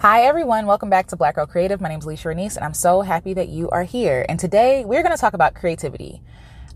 Hi, everyone. Welcome back to Black Girl Creative. My name is Alecia Renece, and I'm so happy that you are here. And today we're going to talk about creativity.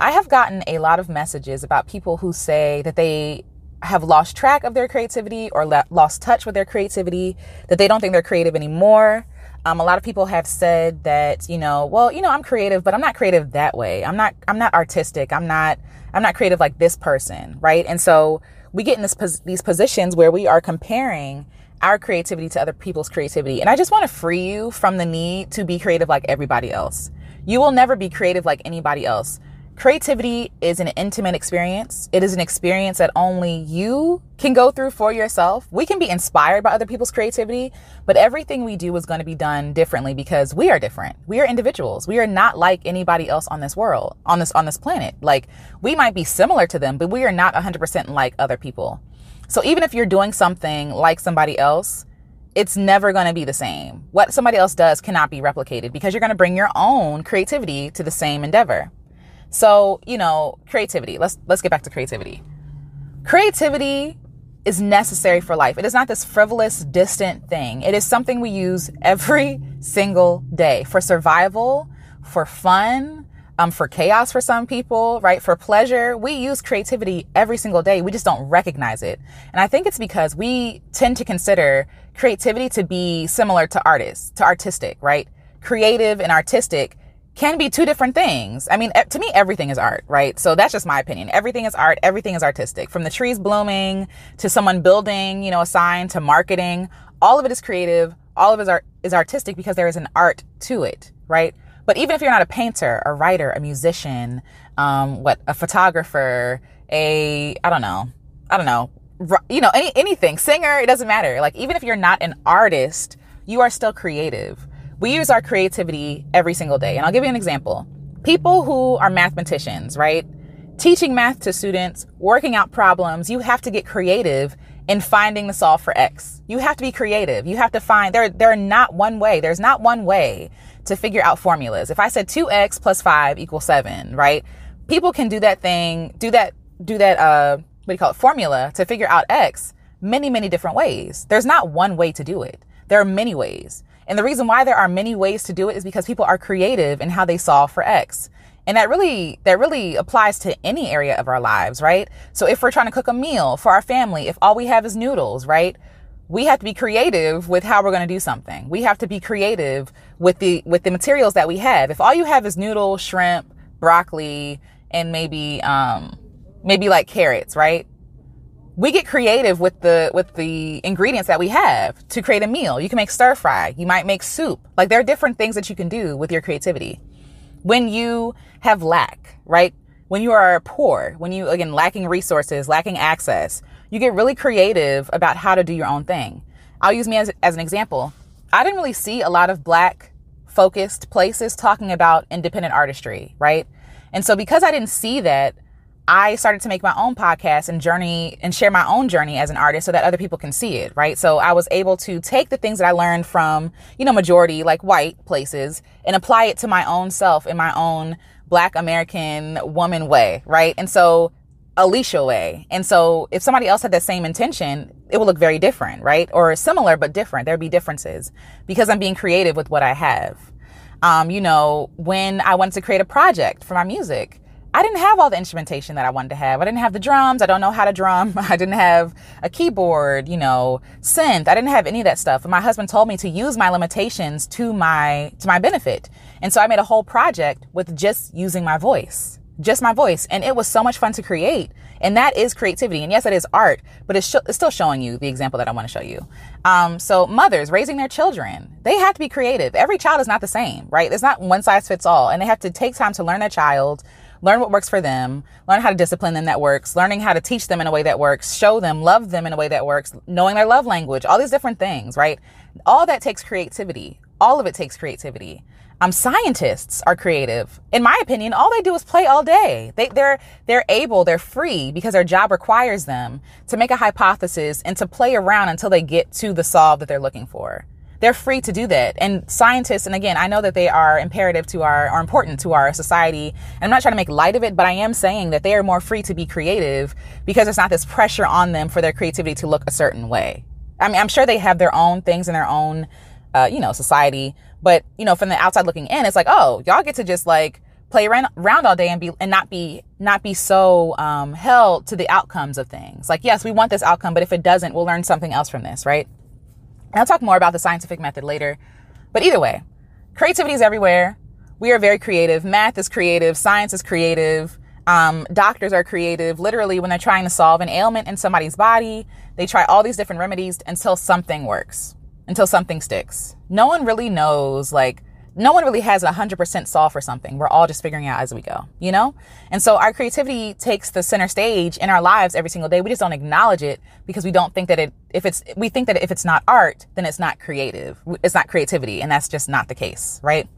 I have gotten a lot of messages about people who say that they have lost track of their creativity or lost touch with their creativity, that they don't think they're creative anymore. Um, a lot of people have said that, you know, well, you know, I'm creative, but I'm not creative that way. I'm not, I'm not artistic. I'm not, I'm not creative like this person, right? And so we get in this, pos- these positions where we are comparing our creativity to other people's creativity. And I just want to free you from the need to be creative like everybody else. You will never be creative like anybody else. Creativity is an intimate experience. It is an experience that only you can go through for yourself. We can be inspired by other people's creativity, but everything we do is going to be done differently because we are different. We are individuals. We are not like anybody else on this world, on this on this planet. Like we might be similar to them, but we are not 100% like other people. So even if you're doing something like somebody else, it's never going to be the same. What somebody else does cannot be replicated because you're going to bring your own creativity to the same endeavor. So, you know, creativity. Let's let's get back to creativity. Creativity is necessary for life. It is not this frivolous, distant thing. It is something we use every single day for survival, for fun, um, for chaos for some people, right? For pleasure. We use creativity every single day. We just don't recognize it. And I think it's because we tend to consider creativity to be similar to artists, to artistic, right? Creative and artistic can be two different things. I mean, to me, everything is art, right? So that's just my opinion. Everything is art. Everything is artistic from the trees blooming to someone building, you know, a sign to marketing. All of it is creative. All of it is art is artistic because there is an art to it, right? But even if you're not a painter, a writer, a musician, um, what, a photographer, a, I don't know, I don't know, you know, any, anything, singer, it doesn't matter. Like, even if you're not an artist, you are still creative. We use our creativity every single day. And I'll give you an example. People who are mathematicians, right? Teaching math to students, working out problems, you have to get creative in finding the solve for X. You have to be creative. You have to find there there are not one way. There's not one way to figure out formulas. If I said 2x plus 5 equals 7, right? People can do that thing, do that do that uh what do you call it? formula to figure out x many many different ways. There's not one way to do it. There are many ways. And the reason why there are many ways to do it is because people are creative in how they solve for x. And that really, that really applies to any area of our lives, right? So if we're trying to cook a meal for our family, if all we have is noodles, right? We have to be creative with how we're going to do something. We have to be creative with the, with the materials that we have. If all you have is noodles, shrimp, broccoli, and maybe, um, maybe like carrots, right? we get creative with the with the ingredients that we have to create a meal. You can make stir fry, you might make soup. Like there are different things that you can do with your creativity. When you have lack, right? When you are poor, when you again lacking resources, lacking access, you get really creative about how to do your own thing. I'll use me as, as an example. I didn't really see a lot of black focused places talking about independent artistry, right? And so because I didn't see that, I started to make my own podcast and journey and share my own journey as an artist so that other people can see it, right? So I was able to take the things that I learned from, you know, majority like white places and apply it to my own self in my own black American woman way, right? And so Alecia way. And so if somebody else had that same intention, it would look very different, right? Or similar but different. There'd be differences because I'm being creative with what I have. Um, you know, when I wanted to create a project for my music, I didn't have all the instrumentation that I wanted to have. I didn't have the drums. I don't know how to drum. I didn't have a keyboard, you know, synth. I didn't have any of that stuff. And my husband told me to use my limitations to my, to my benefit. And so I made a whole project with just using my voice, just my voice. And it was so much fun to create. And that is creativity. And yes, it is art, but it's, sh- it's still showing you the example that I want to show you. Um, so mothers raising their children, they have to be creative. Every child is not the same, right? It's not one size fits all. And they have to take time to learn their child, learn what works for them, learn how to discipline them that works, learning how to teach them in a way that works, show them, love them in a way that works, knowing their love language, all these different things, right? All that takes creativity. All of it takes creativity. Um, scientists are creative. In my opinion, all they do is play all day. They, they're, they're able, they're free because their job requires them to make a hypothesis and to play around until they get to the solve that they're looking for they're free to do that. And scientists, and again, I know that they are imperative to our, are important to our society. And I'm not trying to make light of it, but I am saying that they are more free to be creative because it's not this pressure on them for their creativity to look a certain way. I mean, I'm sure they have their own things in their own, uh, you know, society. But, you know, from the outside looking in, it's like, oh, y'all get to just like play around, all day and be, and not be, not be so, um, held to the outcomes of things. Like, yes, we want this outcome, but if it doesn't, we'll learn something else from this, right? And I'll talk more about the scientific method later. But either way, creativity is everywhere. We are very creative. Math is creative. Science is creative. Um, doctors are creative. Literally, when they're trying to solve an ailment in somebody's body, they try all these different remedies until something works, until something sticks. No one really knows, like, no one really has a 100% solve for something. We're all just figuring out as we go, you know? And so our creativity takes the center stage in our lives every single day. We just don't acknowledge it because we don't think that it, if it's, we think that if it's not art, then it's not creative. It's not creativity. And that's just not the case, right?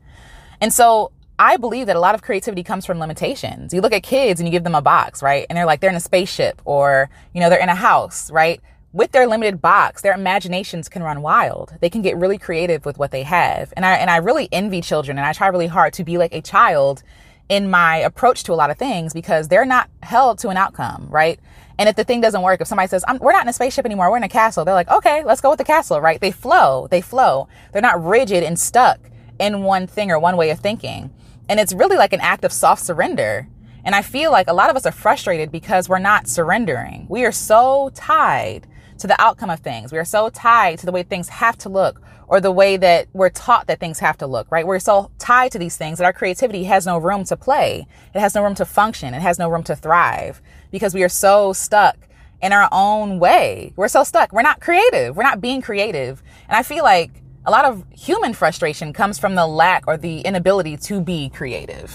And so I believe that a lot of creativity comes from limitations. You look at kids and you give them a box, right? And they're like, they're in a spaceship or, you know, they're in a house, right? With their limited box, their imaginations can run wild. They can get really creative with what they have. And I, and I really envy children and I try really hard to be like a child in my approach to a lot of things because they're not held to an outcome, right? And if the thing doesn't work, if somebody says, we're not in a spaceship anymore, we're in a castle, they're like, okay, let's go with the castle, right? They flow, they flow. They're not rigid and stuck in one thing or one way of thinking. And it's really like an act of soft surrender. And I feel like a lot of us are frustrated because we're not surrendering. We are so tied to the outcome of things. We are so tied to the way things have to look or the way that we're taught that things have to look, right? We're so tied to these things that our creativity has no room to play. It has no room to function. It has no room to thrive because we are so stuck in our own way. We're so stuck. We're not creative. We're not being creative. And I feel like a lot of human frustration comes from the lack or the inability to be creative.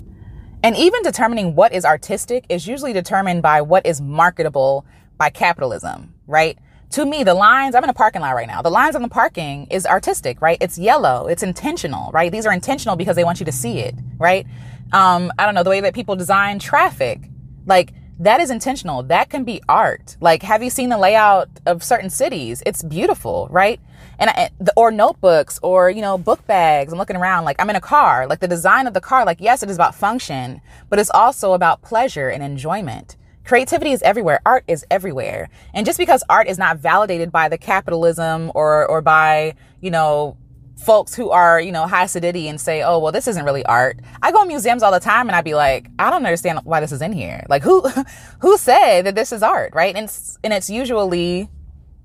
And even determining what is artistic is usually determined by what is marketable by capitalism, right? To me, the lines, I'm in a parking lot right now. The lines on the parking is artistic, right? It's yellow. It's intentional, right? These are intentional because they want you to see it, right? Um, I don't know, the way that people design traffic, like that is intentional. That can be art. Like, have you seen the layout of certain cities? It's beautiful, right? and I, or notebooks or you know book bags i'm looking around like i'm in a car like the design of the car like yes it is about function but it's also about pleasure and enjoyment creativity is everywhere art is everywhere and just because art is not validated by the capitalism or or by you know folks who are, you know, Hasidic and say, oh, well, this isn't really art. I go to museums all the time and I'd be like, I don't understand why this is in here. Like who, who said that this is art, right? And it's, and it's usually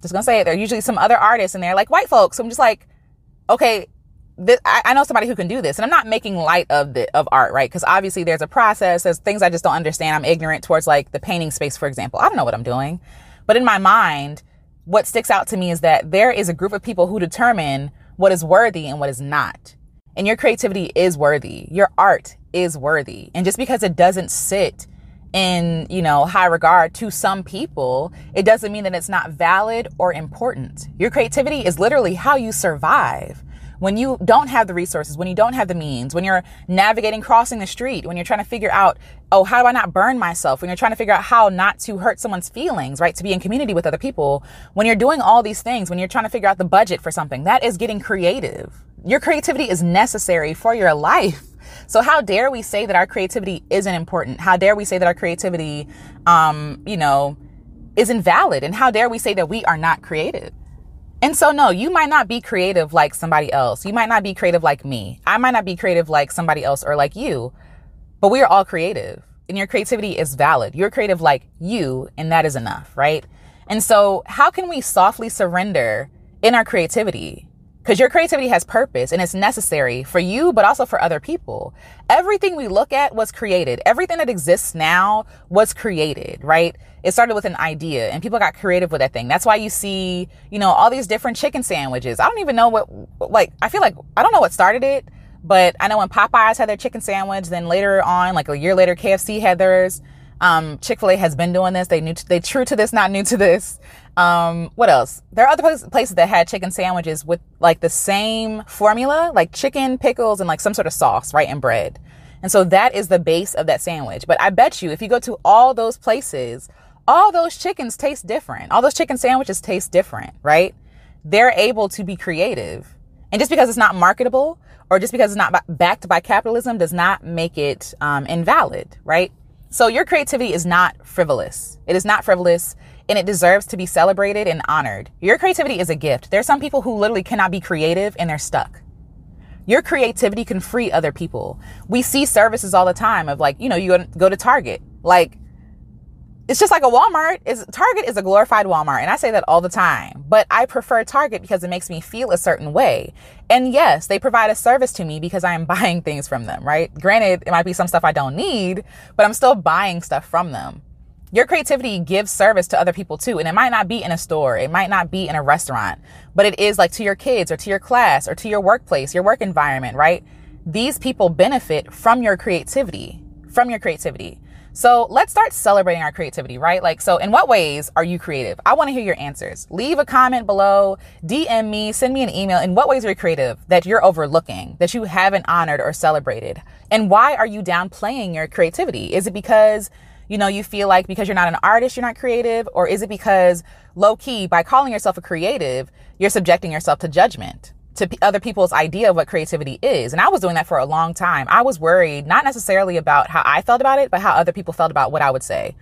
just gonna say it. There are usually some other artists in there, like white folks. So I'm just like, okay, this, I, I, know somebody who can do this, and I'm not making light of the of art, right? Because obviously there's a process. There's things I just don't understand. I'm ignorant towards like the painting space, for example. I don't know what I'm doing, but in my mind, what sticks out to me is that there is a group of people who determine what is worthy and what is not. And your creativity is worthy. Your art is worthy. And just because it doesn't sit in, you know, high regard to some people, it doesn't mean that it's not valid or important. Your creativity is literally how you survive. When you don't have the resources, when you don't have the means, when you're navigating crossing the street, when you're trying to figure out, oh, how do I not burn myself? When you're trying to figure out how not to hurt someone's feelings, right? To be in community with other people. When you're doing all these things, when you're trying to figure out the budget for something, that is getting creative. Your creativity is necessary for your life. So how dare we say that our creativity isn't important? How dare we say that our creativity, um, you know, is invalid? And how dare we say that we are not creative? And so, no, you might not be creative like somebody else. You might not be creative like me. I might not be creative like somebody else or like you, but we are all creative and your creativity is valid. You're creative like you, and that is enough, right? And so, how can we softly surrender in our creativity? Because your creativity has purpose and it's necessary for you, but also for other people. Everything we look at was created. Everything that exists now was created, right? It started with an idea and people got creative with that thing. That's why you see, you know, all these different chicken sandwiches. I don't even know what, like, I feel like, I don't know what started it, but I know when Popeyes had their chicken sandwich, then later on, like a year later, KFC had theirs. Um, Chick-fil-A has been doing this. They knew, they true to this, not new to this. Um, what else? There are other places that had chicken sandwiches with like the same formula, like chicken, pickles, and like some sort of sauce, right? And bread. And so that is the base of that sandwich. But I bet you if you go to all those places, all those chickens taste different. All those chicken sandwiches taste different, right? They're able to be creative. And just because it's not marketable or just because it's not backed by capitalism does not make it um, invalid, right? So your creativity is not frivolous. It is not frivolous. and it deserves to be celebrated and honored. Your creativity is a gift. There's some people who literally cannot be creative and they're stuck. Your creativity can free other people. We see services all the time of like, you know, you go to Target. Like, it's just like a Walmart. Is Target is a glorified Walmart, and I say that all the time. But I prefer Target because it makes me feel a certain way. And yes, they provide a service to me because I am buying things from them, right? Granted, it might be some stuff I don't need, but I'm still buying stuff from them. Your creativity gives service to other people too. And it might not be in a store. It might not be in a restaurant, but it is like to your kids or to your class or to your workplace, your work environment, right? These people benefit from your creativity, from your creativity. So let's start celebrating our creativity, right? Like, so in what ways are you creative? I want to hear your answers. Leave a comment below, DM me, send me an email. In what ways are you creative that you're overlooking, that you haven't honored or celebrated? And why are you downplaying your creativity? Is it because you know, you feel like because you're not an artist, you're not creative? Or is it because low key, by calling yourself a creative, you're subjecting yourself to judgment, to other people's idea of what creativity is? And I was doing that for a long time. I was worried, not necessarily about how I felt about it, but how other people felt about what I would say.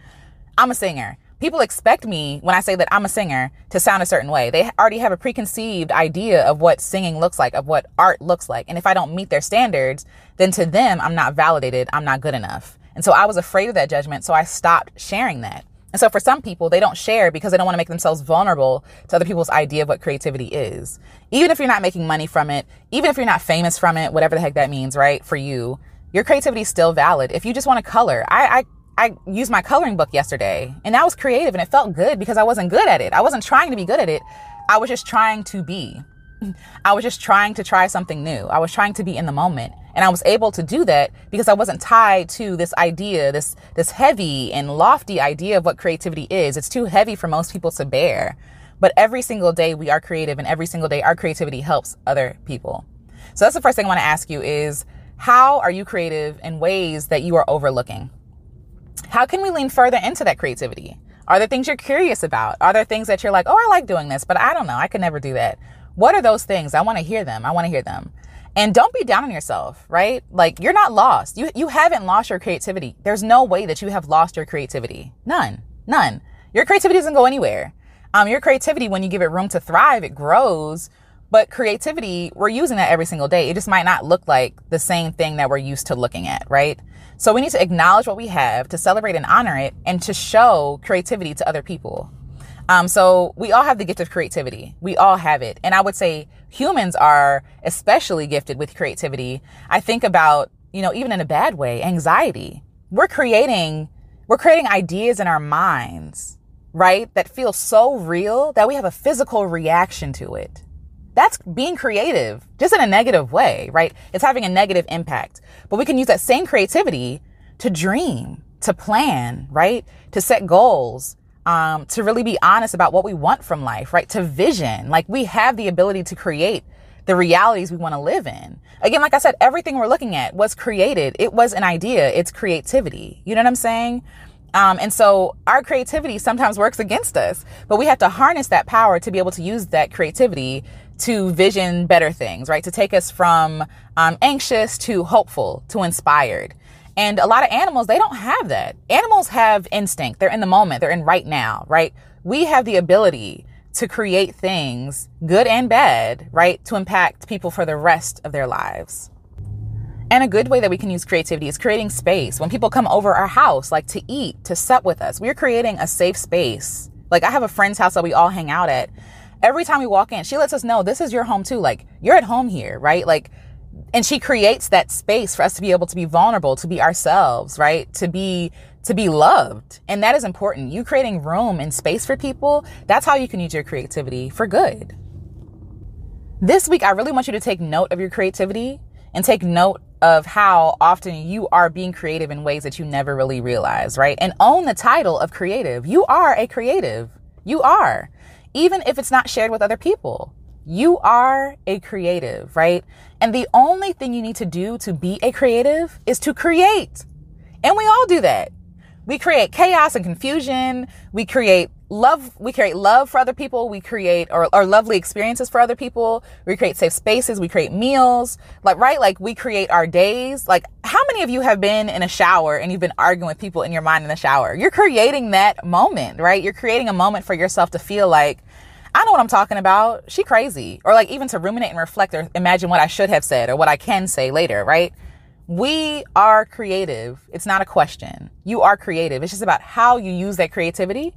I'm a singer. People expect me when I say that I'm a singer to sound a certain way. They already have a preconceived idea of what singing looks like, of what art looks like. And if I don't meet their standards, then to them, I'm not validated. I'm not good enough. And so I was afraid of that judgment. So I stopped sharing that. And so for some people, they don't share because they don't want to make themselves vulnerable to other people's idea of what creativity is. Even if you're not making money from it, even if you're not famous from it, whatever the heck that means, right? For you, your creativity is still valid. If you just want to color, I, I I used my coloring book yesterday and that was creative and it felt good because I wasn't good at it. I wasn't trying to be good at it. I was just trying to be. I was just trying to try something new. I was trying to be in the moment. And I was able to do that because I wasn't tied to this idea, this, this heavy and lofty idea of what creativity is. It's too heavy for most people to bear. But every single day we are creative and every single day our creativity helps other people. So that's the first thing I want to ask you is how are you creative in ways that you are overlooking? How can we lean further into that creativity? Are there things you're curious about? Are there things that you're like, oh, I like doing this, but I don't know. I could never do that. What are those things? I want to hear them. I want to hear them. And don't be down on yourself, right? Like you're not lost. You you haven't lost your creativity. There's no way that you have lost your creativity. None. None. Your creativity doesn't go anywhere. Um, your creativity, when you give it room to thrive, it grows. But creativity, we're using that every single day. It just might not look like the same thing that we're used to looking at, right? So we need to acknowledge what we have, to celebrate and honor it, and to show creativity to other people. Um, so we all have the gift of creativity. We all have it. And I would say humans are especially gifted with creativity. I think about, you know, even in a bad way, anxiety. We're creating, we're creating ideas in our minds, right? That feel so real that we have a physical reaction to it. That's being creative, just in a negative way, right? It's having a negative impact. But we can use that same creativity to dream, to plan, right? To set goals, um, to really be honest about what we want from life, right? To vision. Like we have the ability to create the realities we want to live in. Again, like I said, everything we're looking at was created. It was an idea. It's creativity. You know what I'm saying? Um, and so our creativity sometimes works against us, but we have to harness that power to be able to use that creativity to vision better things, right? To take us from um, anxious to hopeful to inspired. And a lot of animals, they don't have that. Animals have instinct. They're in the moment. They're in right now, right? We have the ability to create things, good and bad, right? To impact people for the rest of their lives. And a good way that we can use creativity is creating space. When people come over our house, like to eat, to sup with us, we're creating a safe space. Like I have a friend's house that we all hang out at. Every time we walk in, she lets us know this is your home too. Like you're at home here, right? Like and she creates that space for us to be able to be vulnerable to be ourselves right? To be to be loved. And that is important. You creating room and space for people that's how you can use your creativity for good. This week i really want you to take note of your creativity and take note of how often you are being creative in ways that you never really realize right? And own the title of creative. You are a creative. You are. Even if it's not shared with other people you are a creative, right? And the only thing you need to do to be a creative is to create. And we all do that. We create chaos and confusion. We create love we create love for other people we create or, lovely experiences for other people we create safe spaces we create meals like right like we create our days like how many of you have been in a shower and you've been arguing with people in your mind in the shower you're creating that moment right you're creating a moment for yourself to feel like I know what I'm talking about. She crazy. Or like even to ruminate and reflect or imagine what I should have said or what I can say later, right? We are creative. It's not a question. You are creative. It's just about how you use that creativity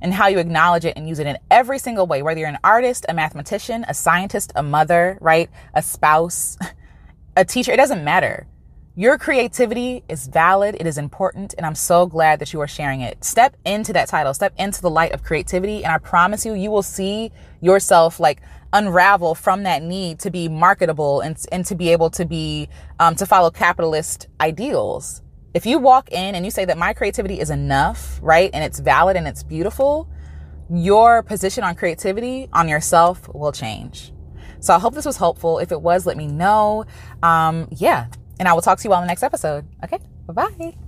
and how you acknowledge it and use it in every single way, whether you're an artist, a mathematician, a scientist, a mother, right? A spouse, a teacher. It doesn't matter. Your creativity is valid, it is important, and I'm so glad that you are sharing it. Step into that title, step into the light of creativity, and I promise you, you will see yourself like unravel from that need to be marketable and, and to be able to be, um, to follow capitalist ideals. If you walk in and you say that my creativity is enough, right, and it's valid and it's beautiful, your position on creativity on yourself will change. So I hope this was helpful. If it was, let me know. Um, yeah, and I will talk to you all in the next episode. Okay, bye bye.